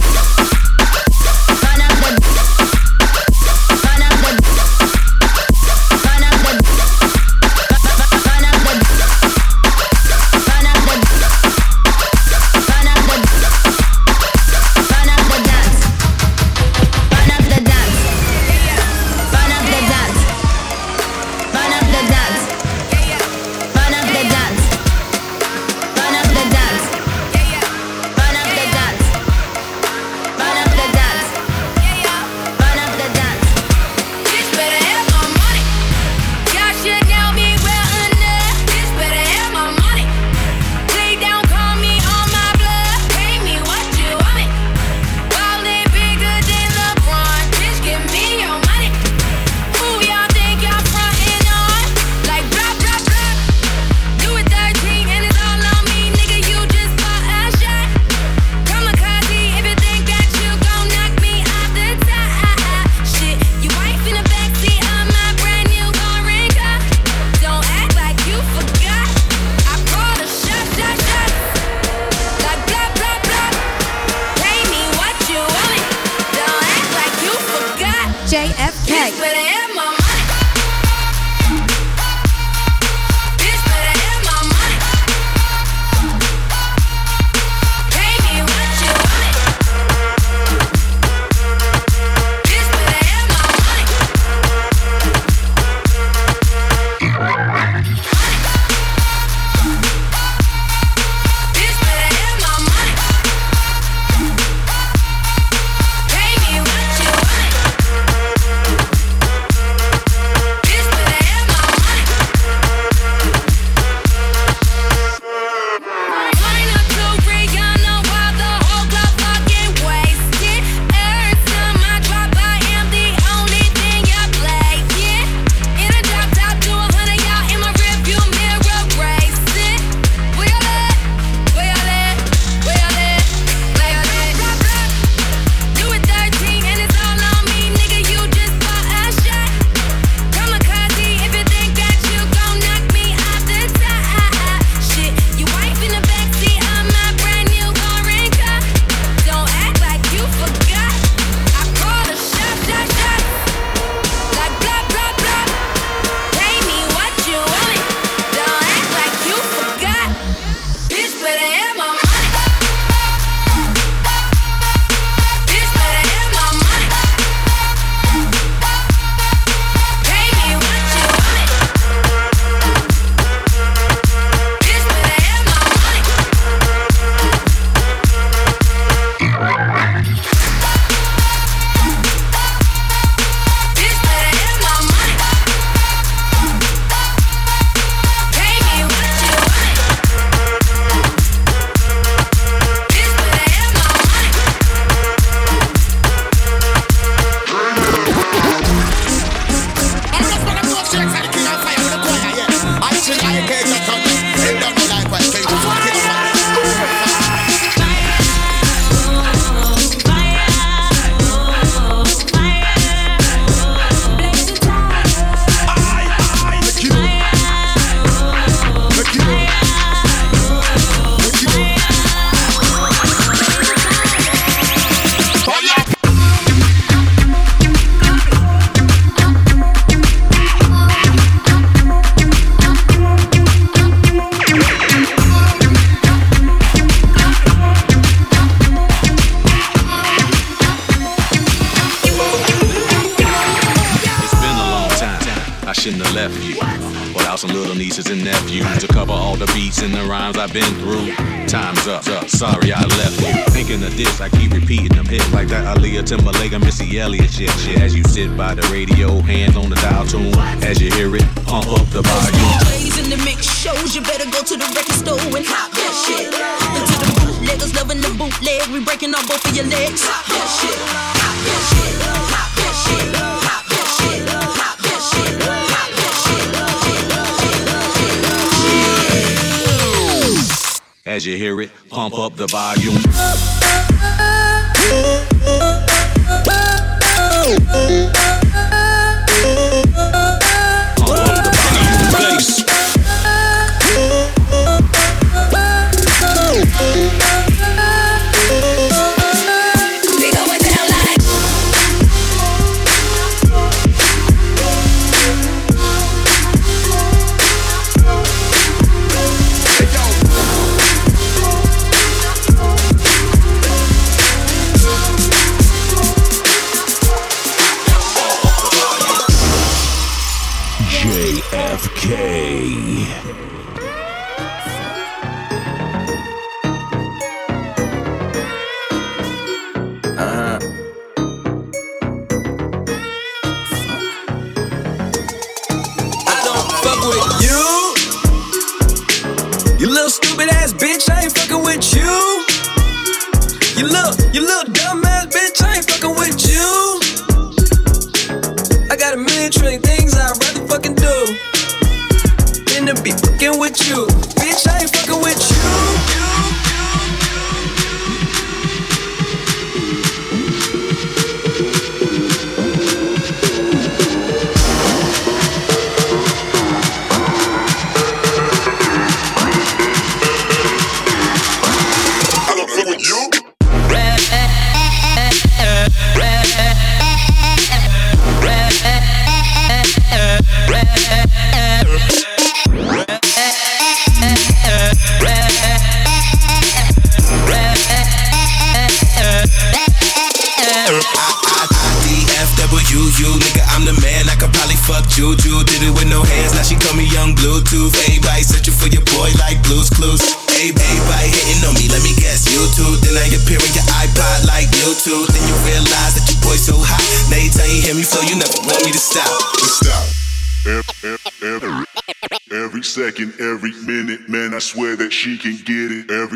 Yeah. Timberlake and Missy Elliott shit. Shit, as you sit by the radio, hands on the dial tune. As you hear it, pump up the volume. Plays in the mix shows, you better go to the record store and hop that shit. And to the bootleggers loving the bootleg, we breaking off both of your legs. Hop that shit, hop that shit, hop that shit, hop that shit, hop that shit, hop that shit. As you hear it, pump up the volume. Oh.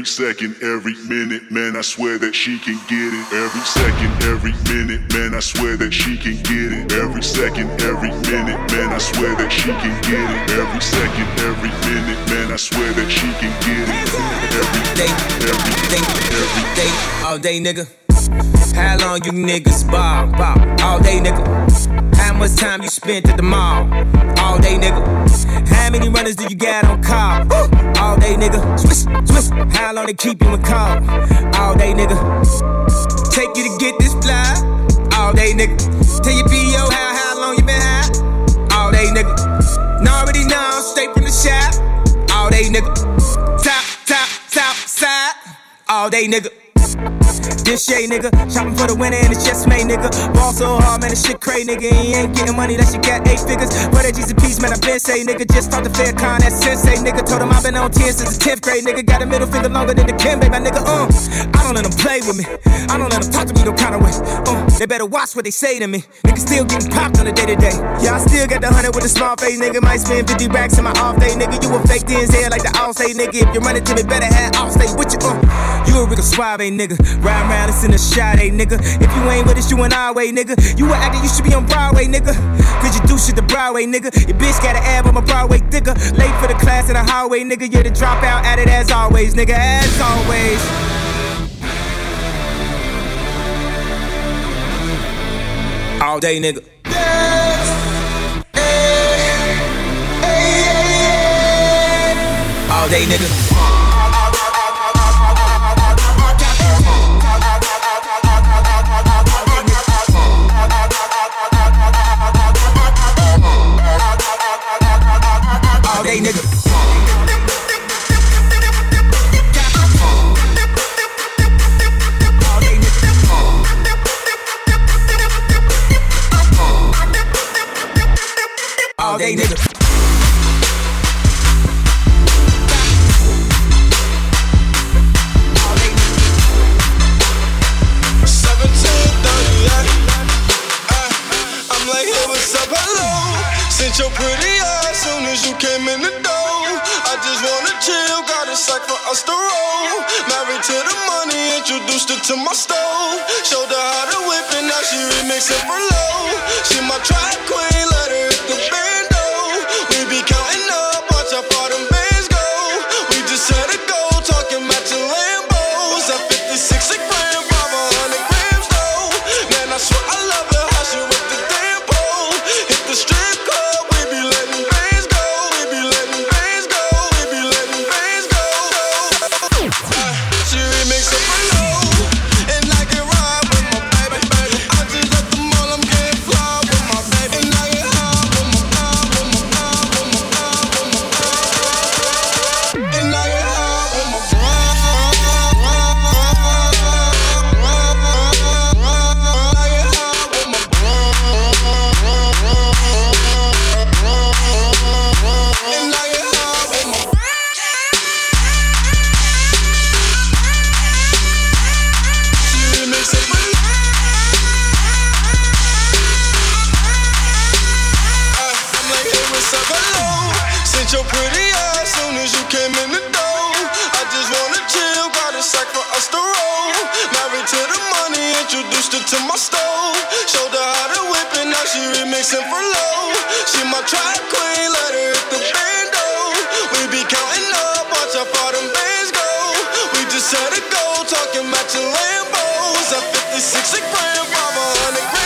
Every second, every minute, man, I swear that she can get it. Every second, every minute, man, I swear that she can get it. Every second, every minute, man, I swear that she can get it. Every second, every minute, man, I swear that she can get it. Every Day, every day, every day, all day, nigga. How long you niggas ball, ball, all day, nigga? How much time you spent at the mall? All day, nigga. How many runners do you got on call? All day, nigga. Swish, swish. How long they keep you in call? All day, nigga. Take you to get this fly? All day, nigga. Tell your PO how, how long you been high? All day, nigga. Know already know, straight from the shop. All day, nigga. Top, top, top, side. All day, nigga. This shade, nigga. Shopping for the winner and it's just made, nigga. Ball so hard, man, this shit crazy, nigga. He ain't getting money, that shit got eight figures. But that G's a piece, man, I been say, nigga. Just talked to Farrakhan, that sensei, nigga. Told him I've been on 10 since the 10th grade, nigga. Got a middle finger longer than the Kimbe, my nigga. Uh, I don't let them play with me. I don't let them talk to me no kind of way. Uh, they better watch what they say to me. Nigga still getting popped on the day to day. Yeah, I still got the hundred with a small face, nigga. Might spend 50 racks in my off day, nigga. You a fake DNZ like the all say, nigga. If you run it to me, better have all stay with you. Uh, you a Rico Suave, nigga. Ride around, listen to shot, nigga. If you ain't with us, you an our way, nigga. You a actor, you should be on Broadway, nigga. Cause you do shit the Broadway, nigga. Your bitch got an ab, I'm a Broadway thicker. Late for the class in the hallway, nigga. You're the dropout at it as always, nigga. As always. All day, nigga. All day, nigga. It's a She my track queen, let her hit the bando. We be counting up, watch how far them bands go. We just your Lambos. 56 500.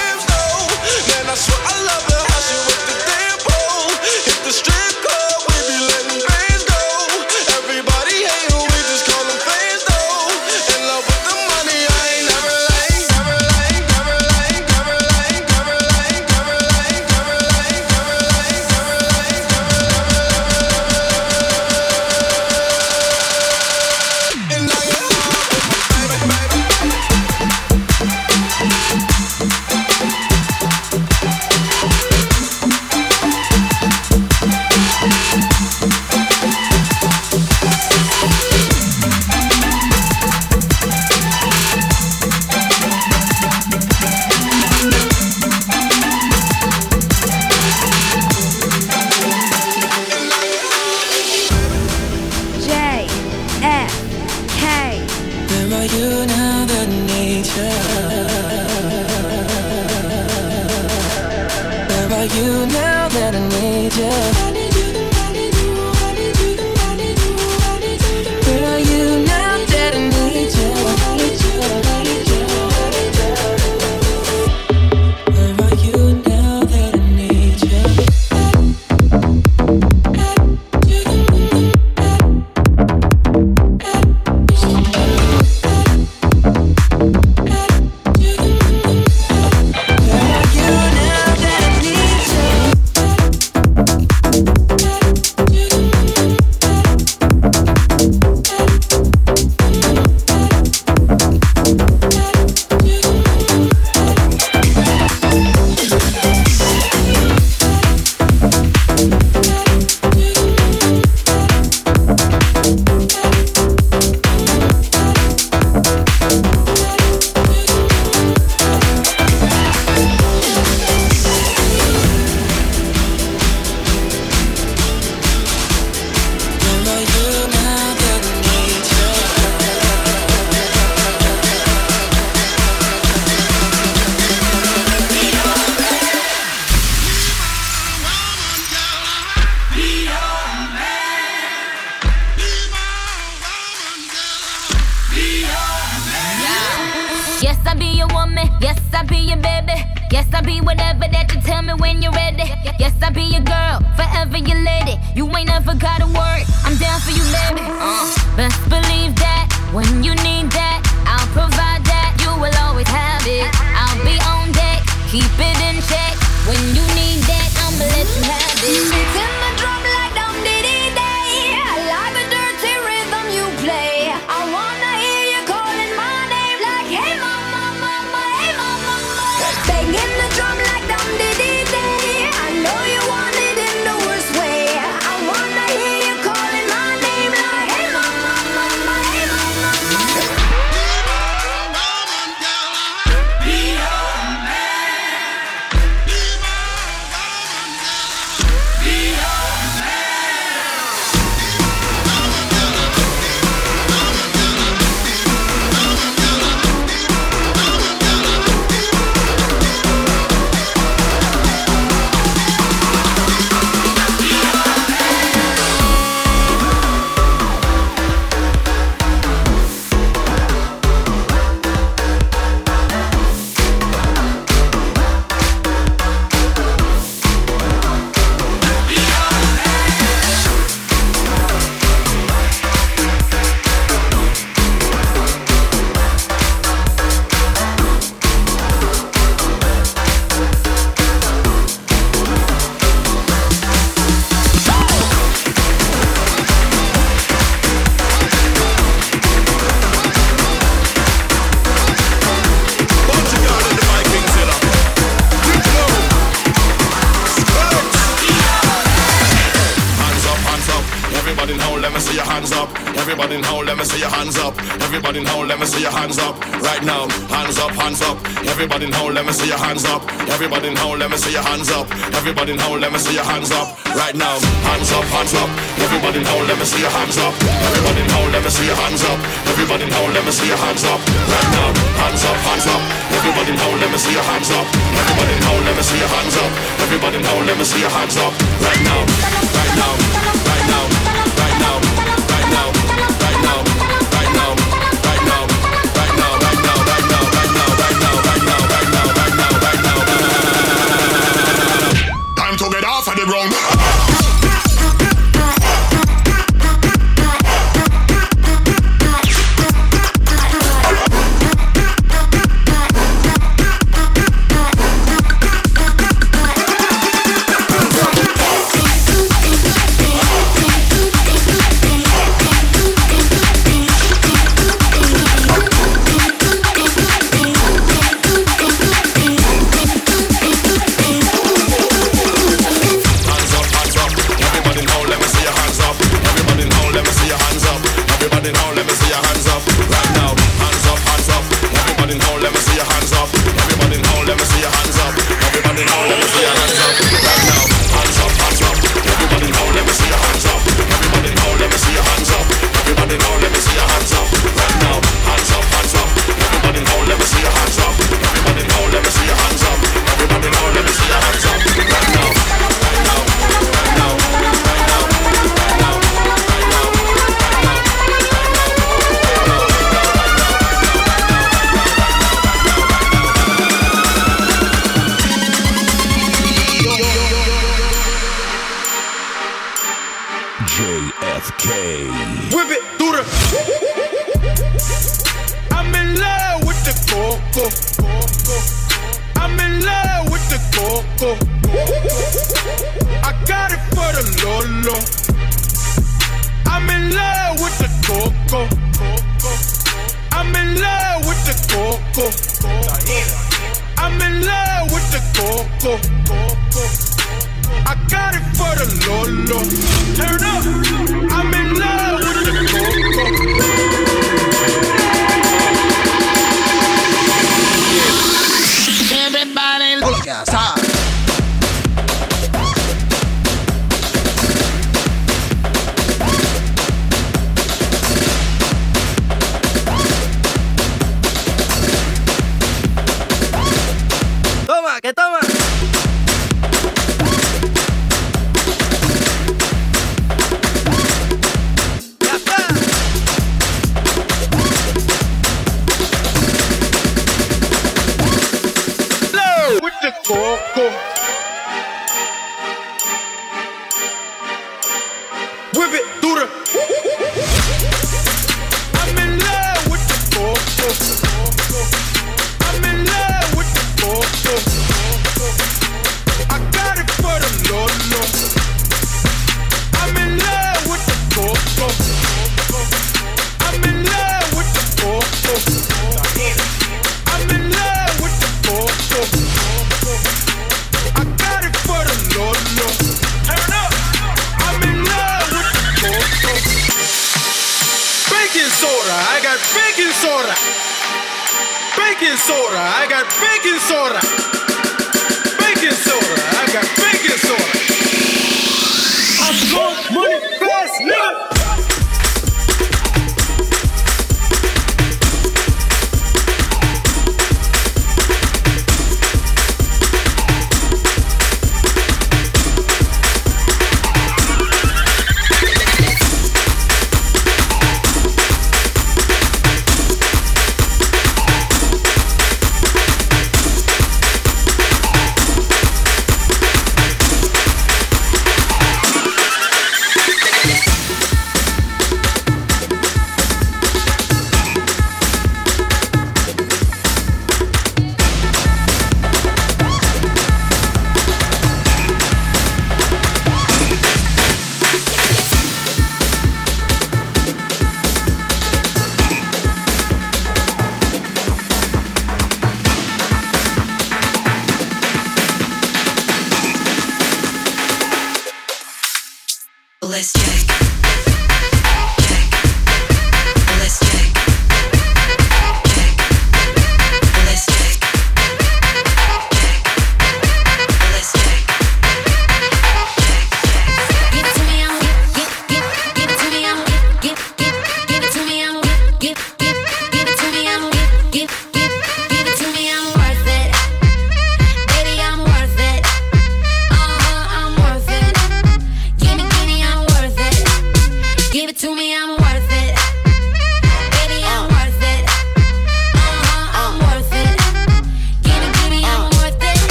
ideas. ¡Ah!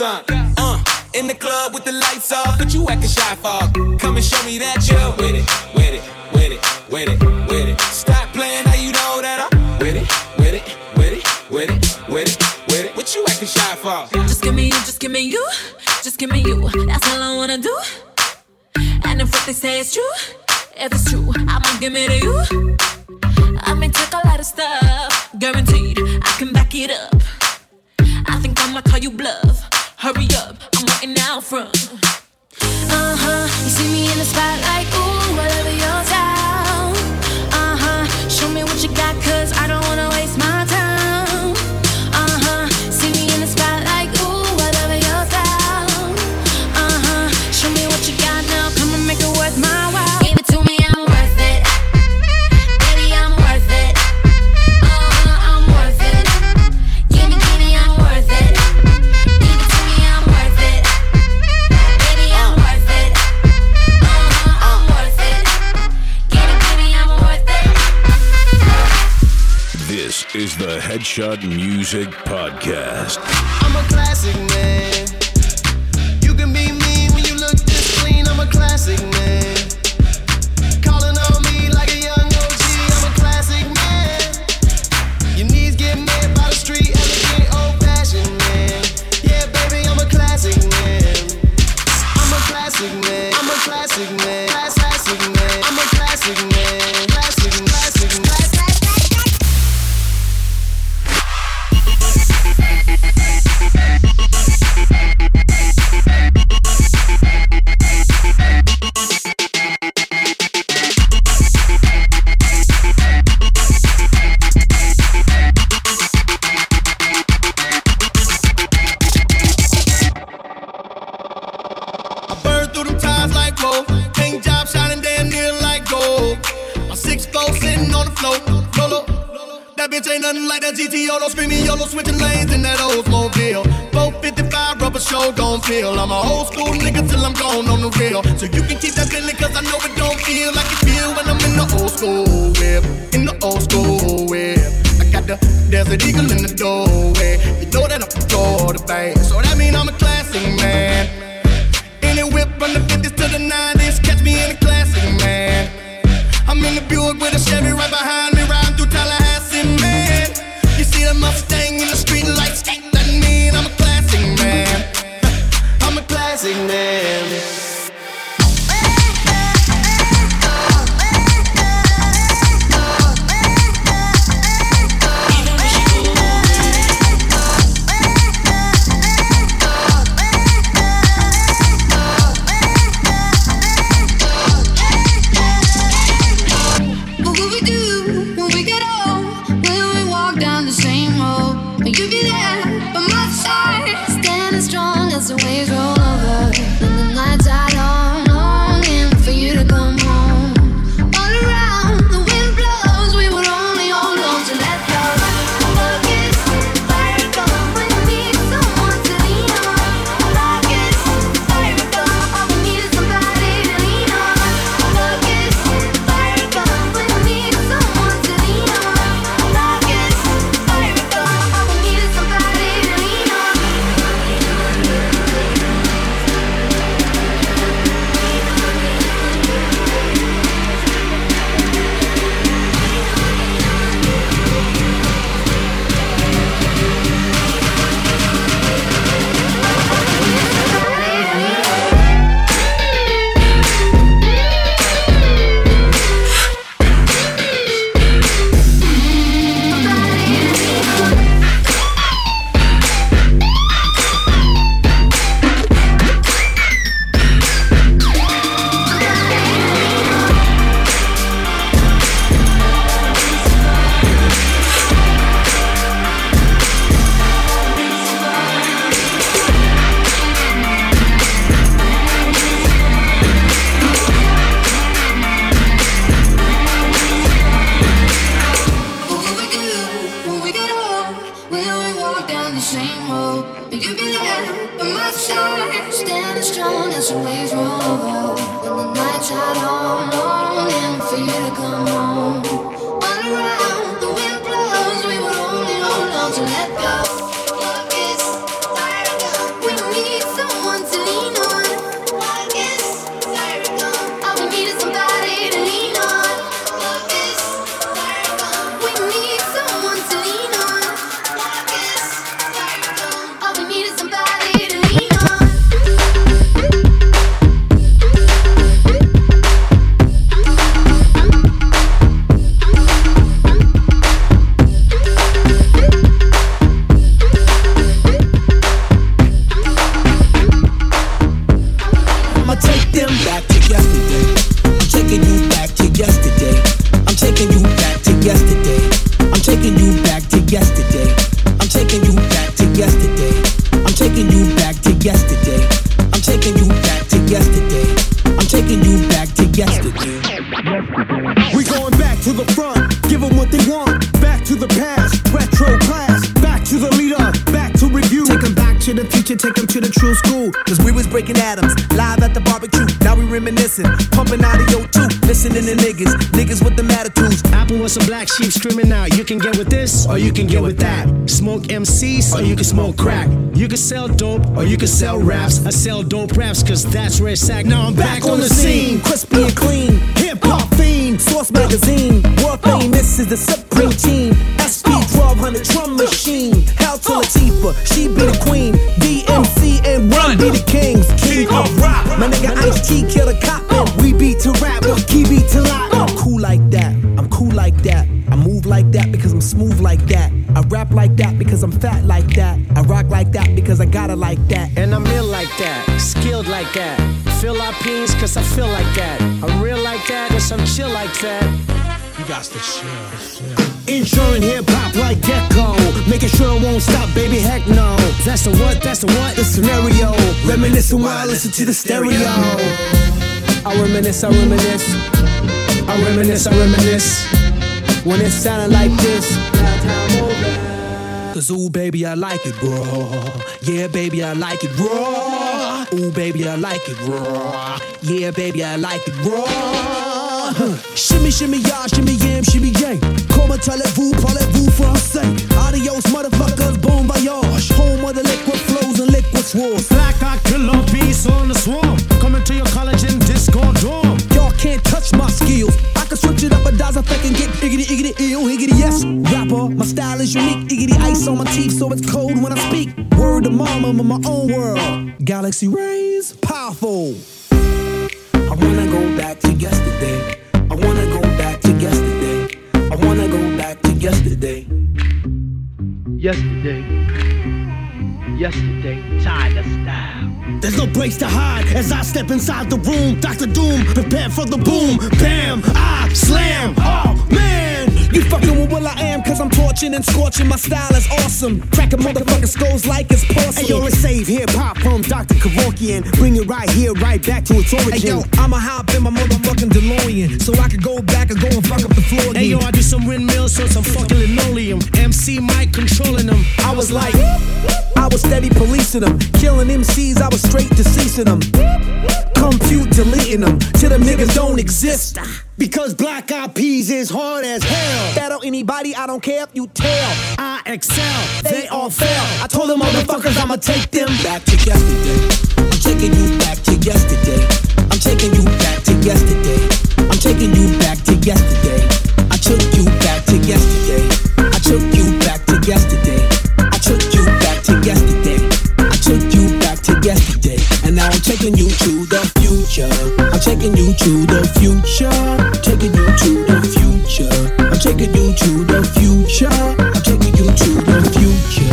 sun. Hurry up, I'm waiting out front. Uh huh, you see me in the spotlight, ooh, whatever Shot Music Podcast. real. So you can keep that feeling, cause I know it don't feel like it feel when I'm in the old school whip. In the old school whip. I got the Desert Eagle in the doorway. You know that I'm the door bass. Take 'em to the true school. Cause we was breaking atoms, live at the barbecue. Now we reminiscing, pumping out of audio too. Listening to niggas, niggas with the attitudes. Was a black sheep screaming out. You can get with this, or you can get with that. Smoke MCs, or you can smoke crack. You can sell dope, or you can sell raps. I sell dope raps, cause that's where it's at. Now I'm back, on the scene. crispy and clean. Hip hop fiend, Source Magazine. World oh. famous is the Supreme Team. SP 1200 drum machine. Hell to Latifah, oh. she be the queen. DMC and Run be the kings. King of rock. My nigga Ice T kill the cop. Oh. We beat to rap, key beat to lock. Cool like like that because I'm smooth like that. I rap like that because I'm fat like that. I rock like that because I got it like that. And I'm ill like that, skilled like that. Feel our pains, cause I feel like that. I'm real like that, cause I'm chill like that. You got to chill. Insuring hip hop like Gecko. Making sure it won't stop, baby. Heck no. That's the what, that's the what? The scenario. Reminiscing while I listen to the stereo. I reminisce, I reminisce. I reminisce, I reminisce. When it sounded like this. Cause ooh, baby, I like it raw. Yeah, baby, I like it raw. Ooh, baby, I like it raw. Yeah, baby, I like it raw. Shimmy, shimmy, y'all, shimmy, yam, shimmy, yang. Comme parlez-vous, parlez-vous français. Adios, motherfuckers, bon voyage. Home of the liquid flows and liquid swords. Black I killer beast on the swarm. Coming to your college in disco dorm. Can't touch my skills. I can switch it up a dozen effect and get iggity, iggity, ill, higgity, yes. Rapper, my style is unique. Iggity ice on my teeth, so it's cold when I speak. Word to mama, I'm in my own world. Galaxy rays, powerful. I wanna go back to yesterday. I wanna go back to yesterday. I wanna go back to yesterday. Yesterday. Yesterday. Tiger style. There's no place to hide as I step inside the room. Dr. Doom, prepare for the boom. Bam, I slam. Oh man, you fucking with what I am, cause I'm torching and scorching. My style is awesome. Cracking motherfucking skulls like it's porcelain. Hey, yo, it's save hip hop from Dr. Kevorkian. Bring it right here, right back to its origin. Hey yo, I'ma hop in my motherfucking DeLorean so I could go back and go and fuck up the floor again. Hey, yo, I do some windmills on some fucking linoleum. MC Mike controlling them. I was like, I was steady policing them, killing MCs. I was straight deceasing them. Compute deleting them till them niggas don't exist. Because Black Eyed Peas is hard as hell. Battle anybody, I don't care if you tell. I excel, they all fail. I told them motherfuckers I'ma take them back to yesterday. I'm taking you back to yesterday. I'm taking you back to yesterday. I'm taking you back to yesterday. I took you back taking you to the future. I'm taking you to the future. Taking you to the future. I'm taking you to the future. I'm taking you to the future.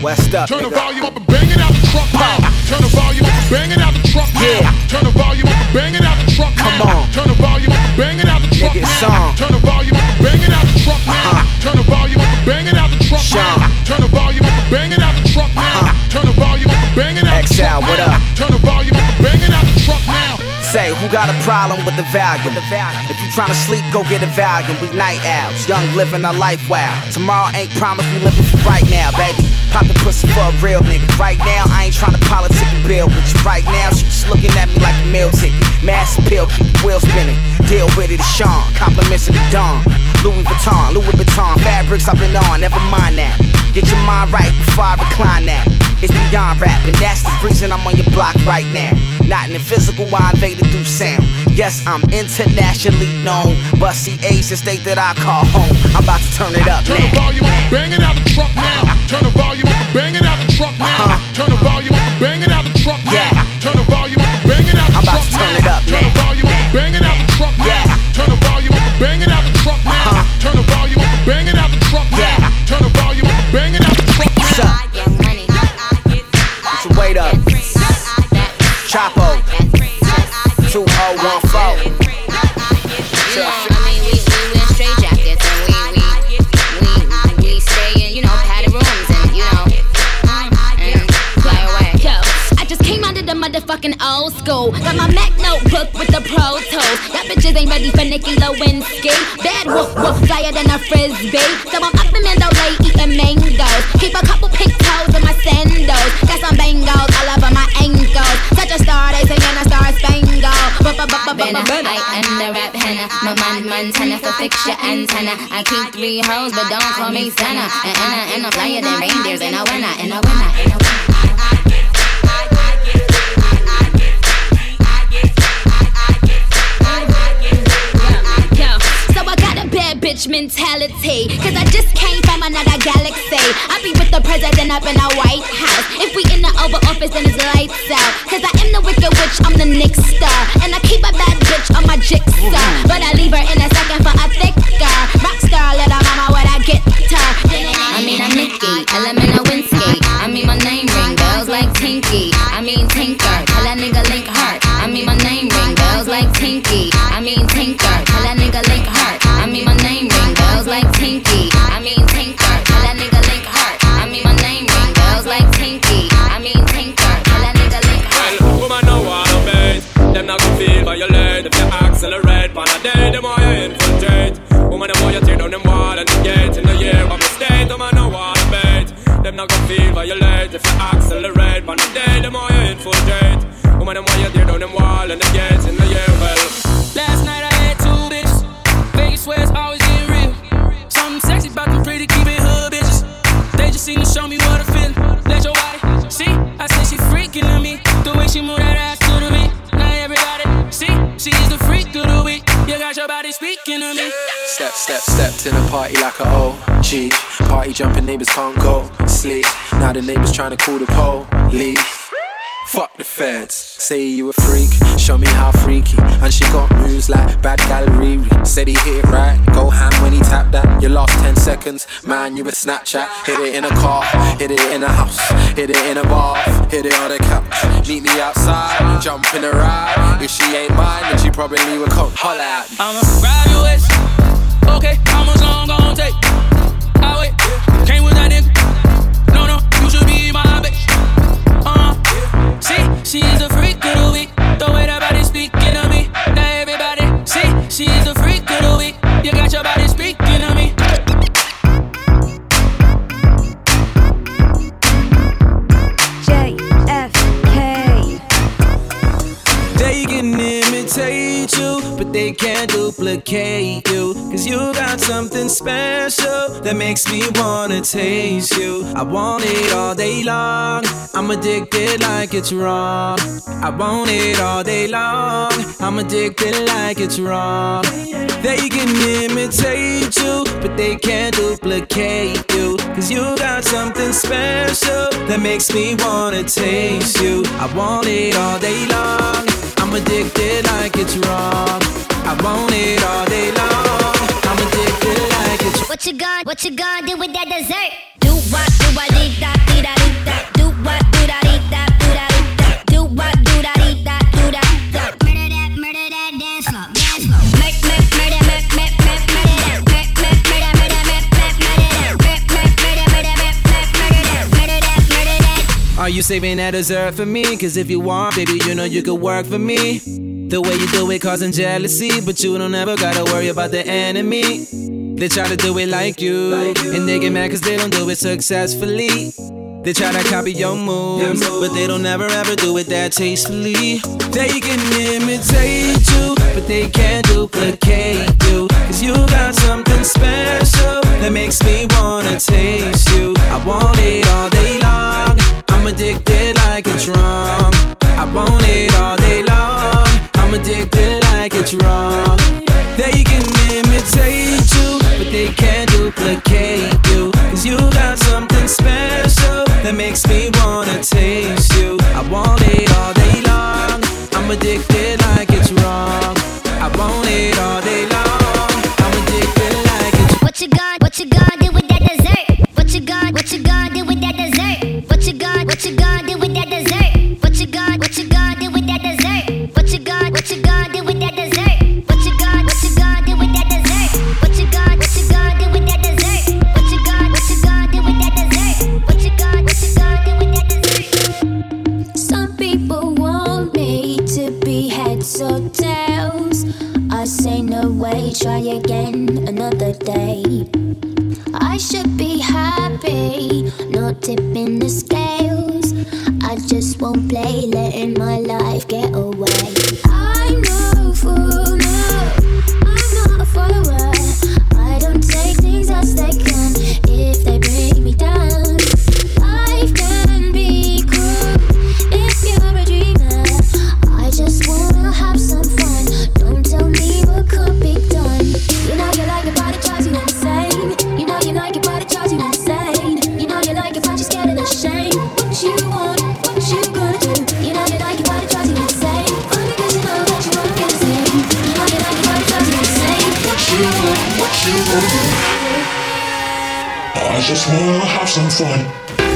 West up. Turn the volume up and bang it out the truck now. Turn the volume up and bang it out the truck now. Turn the volume up and bang it out the truck now. Come on. Turn the volume up and bang it out the truck Nigga, now. song. Turn the volume up and bang it out the truck now. Turn the volume up and bang it out the XL, truck what now. up? Turn the volume up and bang it out the truck now. Say, who got a problem with the value. If you tryna sleep, go get a Valium. We night owls, young living our life wild. Tomorrow ain't promised, we living for right now, baby. Pop the pussy for a real nigga. Right now, I ain't tryna politic and bill, but you right now, she just looking at me like a meal ticket. Mass appeal, keep the wheel spinning. Deal with it, it's Sean. Compliments of the dawn. Louis Vuitton, Louis Vuitton, fabrics I've been on, never mind that. Get your mind right before I recline that. It's beyond rap, and that's the reason I'm on your block right now. Not in the physical, I invaded through sound. Yes, I'm internationally known, but see, A's the state that I call home. I'm about to turn it up Turn the volume up, bang it out the truck now. Turn the volume up, bang it out the truck now. Uh-huh. Turn the volume up, bang it out motherfucking old school. Got my Mac notebook with the Pro Tools. Y'all bitches ain't ready for Nicki Lewinsky. Bad whoop whoop, flyer than a frisbee. So I'm up in Mandalay eating mangoes. Keep a couple pink toes in my sandals. Got some bangles all over my ankles. Such a star, they singing a star a, I am the rap henna, my man Montana for fix your antenna. I keep three hoes, but don't call me Santa. And I and flyer than reindeers, and I winner, and I winner, and I winner. Mentality. Cause I just came from another galaxy. I be with the president up in the White House. If we in the Oval Office, then it's lights out. Cause I am the wicked witch, I'm the Nick star. And I keep a bad bitch on my jigsaw. But I leave her in a second for a thicker. Rock star, little mama with a guitar. I mean, I'm Nicki, element party like a OG. Party jumping, neighbors can't go sleep. Now the neighbors trying to call the police. Fuck the feds. Say you a freak, show me how freaky. And she got moves like bad gal Riri. Said he hit it right, go ham when he tapped that. You lost 10 seconds, man, you a Snapchat. Hit it in a car, hit it in a house, hit it in a bar, hit it on the couch. Meet me outside, jump in a ride. If she ain't mine, then she probably would come holla at me. I'ma grab your waist. Okay, how much long gon' take? I wait. Came with that nigga. No, no, you should be my bitch. Uh, see, she's a freak of the week. The way that body speaking to me. Now everybody, see, she's a freak of the week. You got your body speaking to me. They can imitate you, but they can't duplicate you. Cause you got something special that makes me wanna taste you. I want it all day long. I'm addicted like it's wrong. I want it all day long. I'm addicted like it's wrong. They can imitate you, but they can't duplicate you. Cause you got something special that makes me wanna taste you. I want it all day long. I'm addicted like it's wrong. I want it all day long. I'm addicted like it's What you gonna, what you gonna do with that dessert? Do what, do what, dee da, dee da, dee da. Do what, do da, dee da, do da, dee da. Do what, do da, do that, murder that, dance floor, dance floor. Murder that. Mur- mur- murder, murder, mur- mur- murder that. Mur- mur- murder, murder, mur- mur- murder that. That, murder that. Are you saving that dessert for me? Cause if you want, baby, you know you could work for me. The way you do it causing jealousy, but you don't ever gotta worry about the enemy. They try to do it like you, and they get mad cause they don't do it successfully. They try to copy your moves, but they don't ever ever do it that tastefully. They can imitate you, but they can't duplicate you. Cause you got something special that makes me wanna taste you. I want it all day long, I'm addicted like a drum. I want it all wrong. They can imitate you, but they can't duplicate you. Cause you got something special that makes me wanna I should be happy, not tipping the scales. I just won't play little. I just wanna have some fun.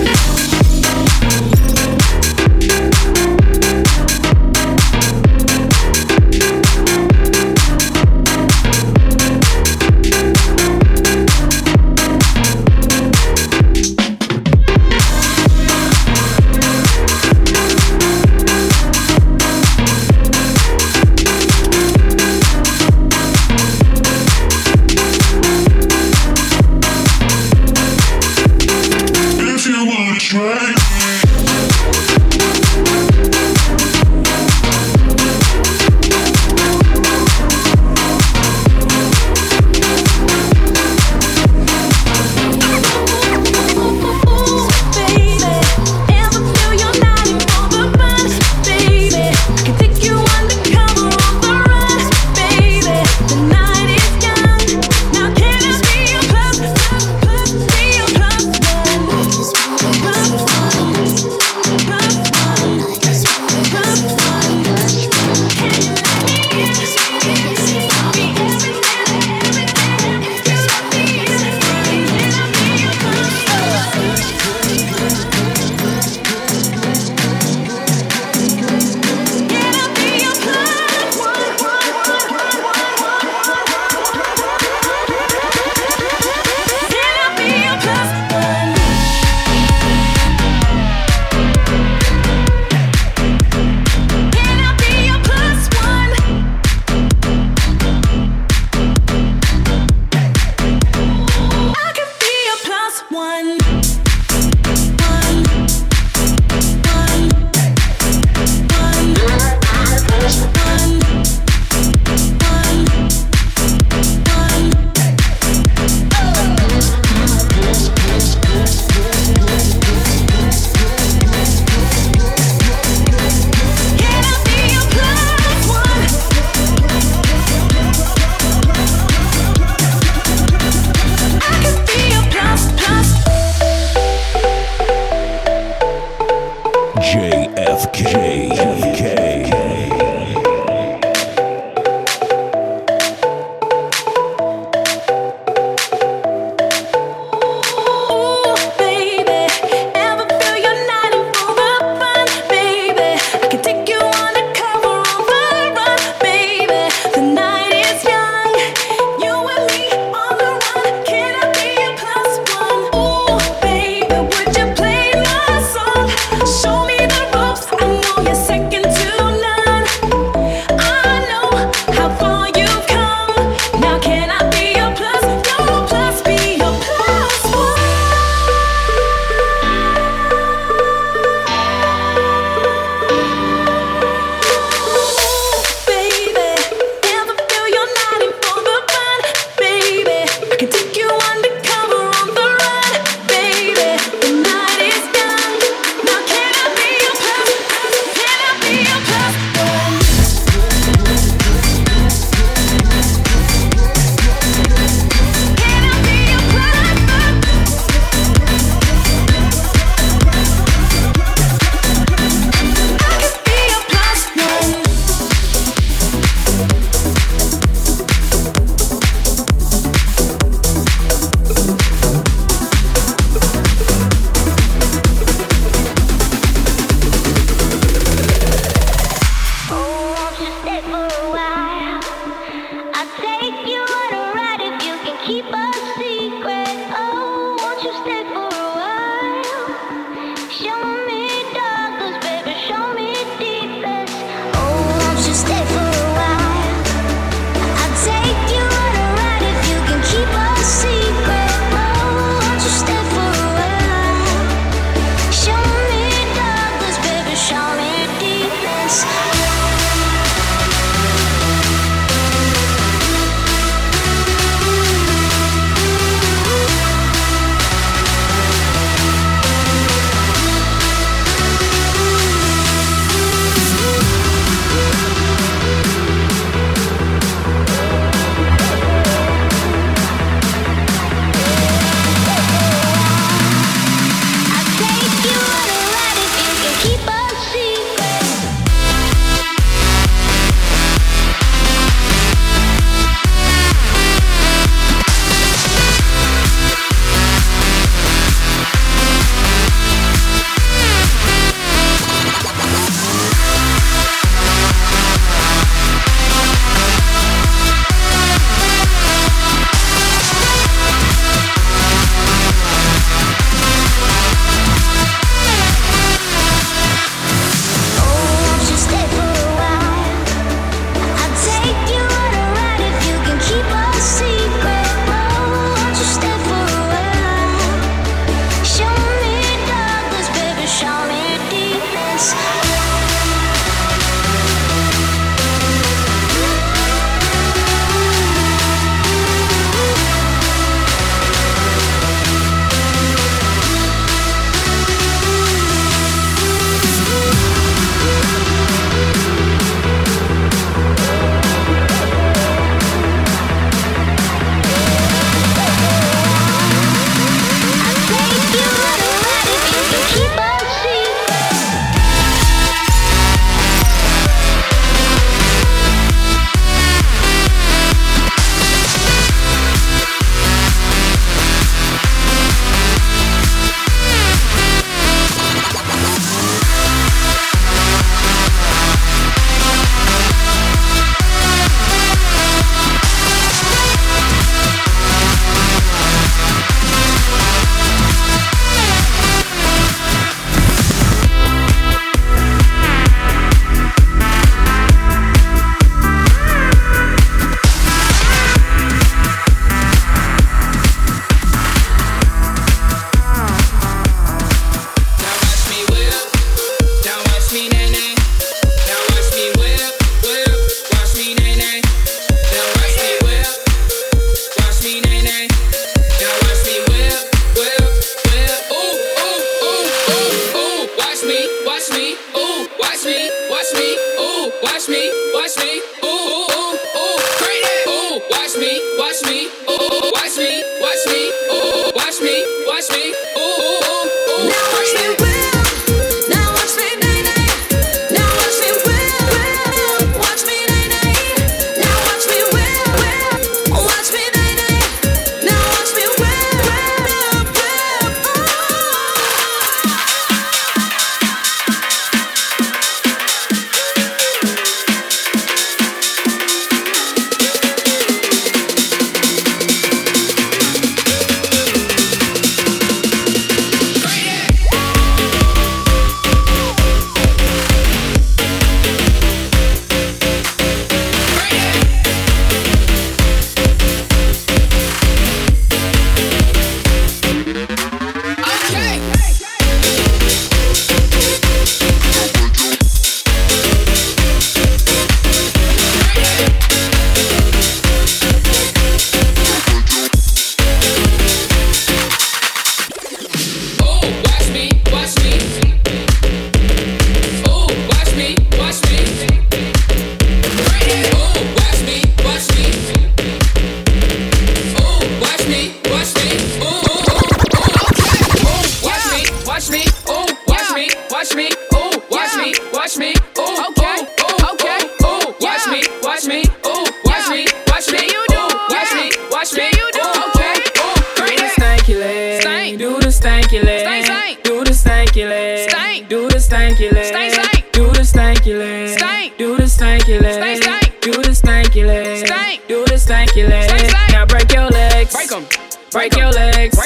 catch me.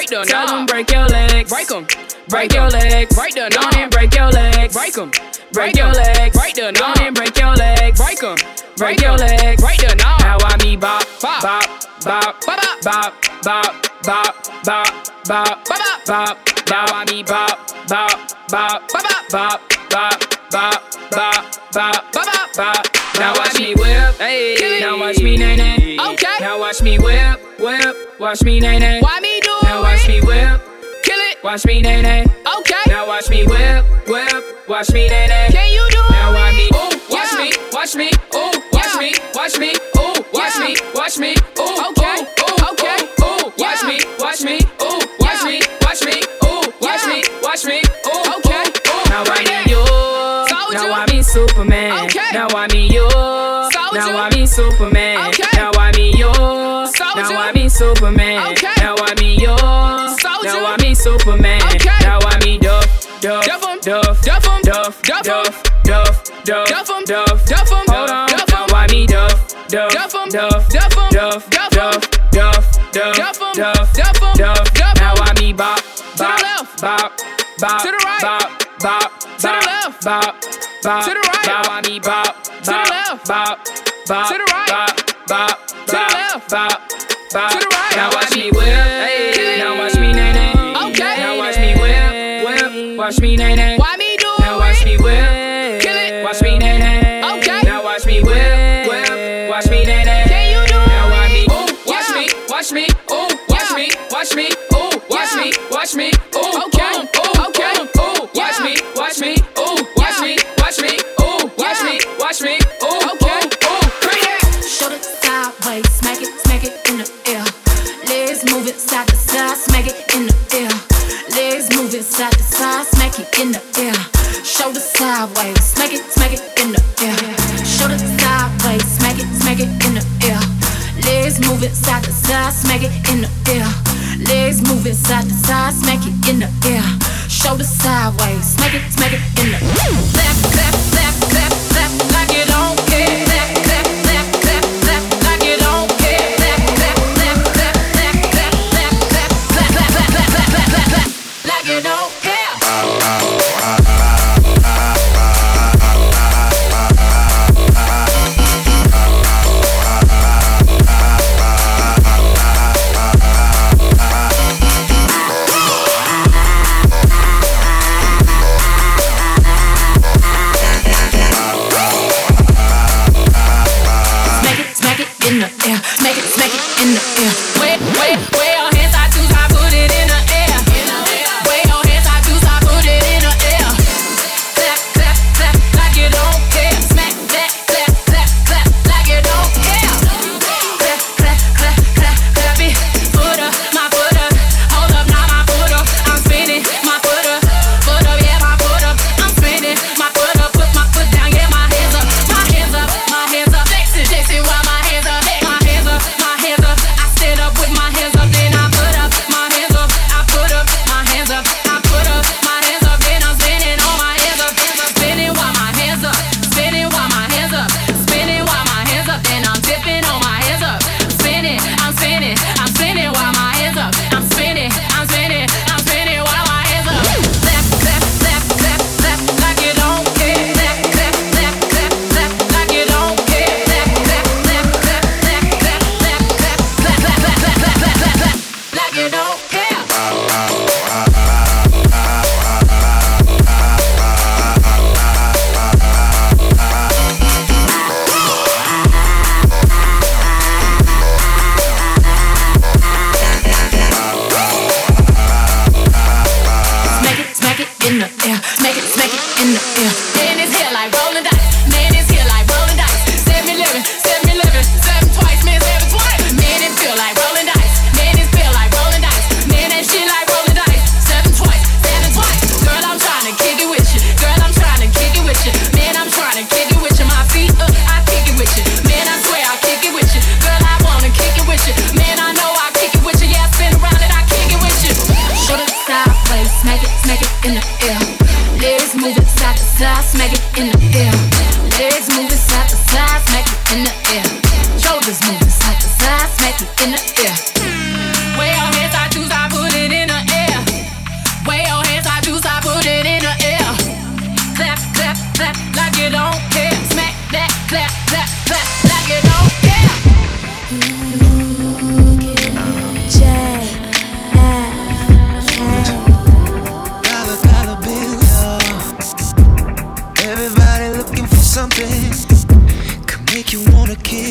Break them. Tell them break your legs. Break them. Break your legs. Break them. Don't and break your legs. Break them. Break your legs. Break them. Don't and break your legs. Break them. Break your legs. Break them. Now I me bop bop bop bop bop bop bop bop bop bop bop bop. Now I me bop bop bop bop bop bop bop bop bop bop bop bop. Now watch me whip. Hey. Now watch me nay nay. Okay. Now watch me whip, whip. Watch me nay nay. Why me do it? Now watch me whip. Kill it. Watch me nay nay. Okay. Now watch me whip, whip. Watch me nay nay. Can you do it? Now watch me. Ooh, watch me, watch me. Ooh, watch me, watch me. Superman. Okay. Now I mean you. Soldier. Now I mean Superman. Okay. Now I mean you. Soldier. Now I mean Superman. Okay. Now I mean you. Soldier. Now I mean Superman. Okay. Now I'm Duff, Duff, Duff, Duff, Duff, Duff, Duff, Duff, Duff, Duff, Duff, Duff, Duff, Hold on. Now I mean Duff, Duff, Duff, Duff, Duff, Duff, Duff, Duff, Duff, Duff, Duff, Duff. Duff. Now I mean Bop, Bop, Bop, Bop, Bop, Bop, Bop, Bop, Bop bop, to the right, bop, me bop, bop, to the left, bop, bop, to the right, bop, bop, to the left, bop, bop, to the right. Now watch me whip. Hey.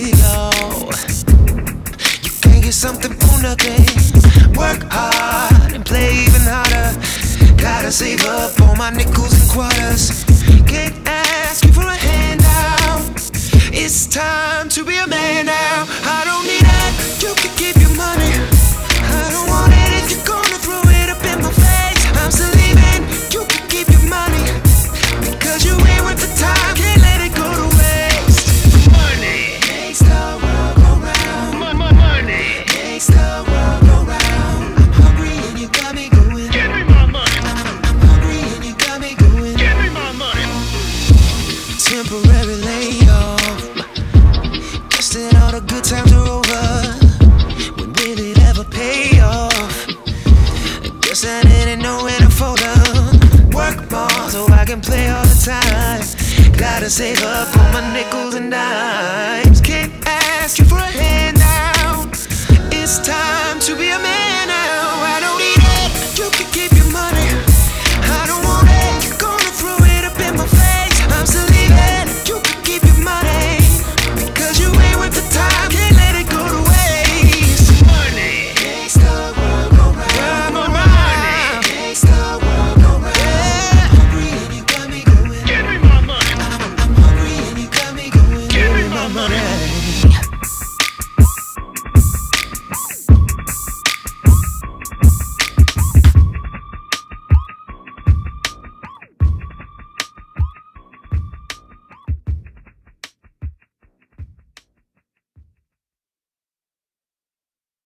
You can't get something for nothing. Work hard and play even harder. Gotta save up all my nickels and quarters. Can't ask me for a handout. It's time to be a man now. I don't need that. You can keep your money. I don't want it if you're gone. save up on my nickels and dimes. Can't ask you for a hand.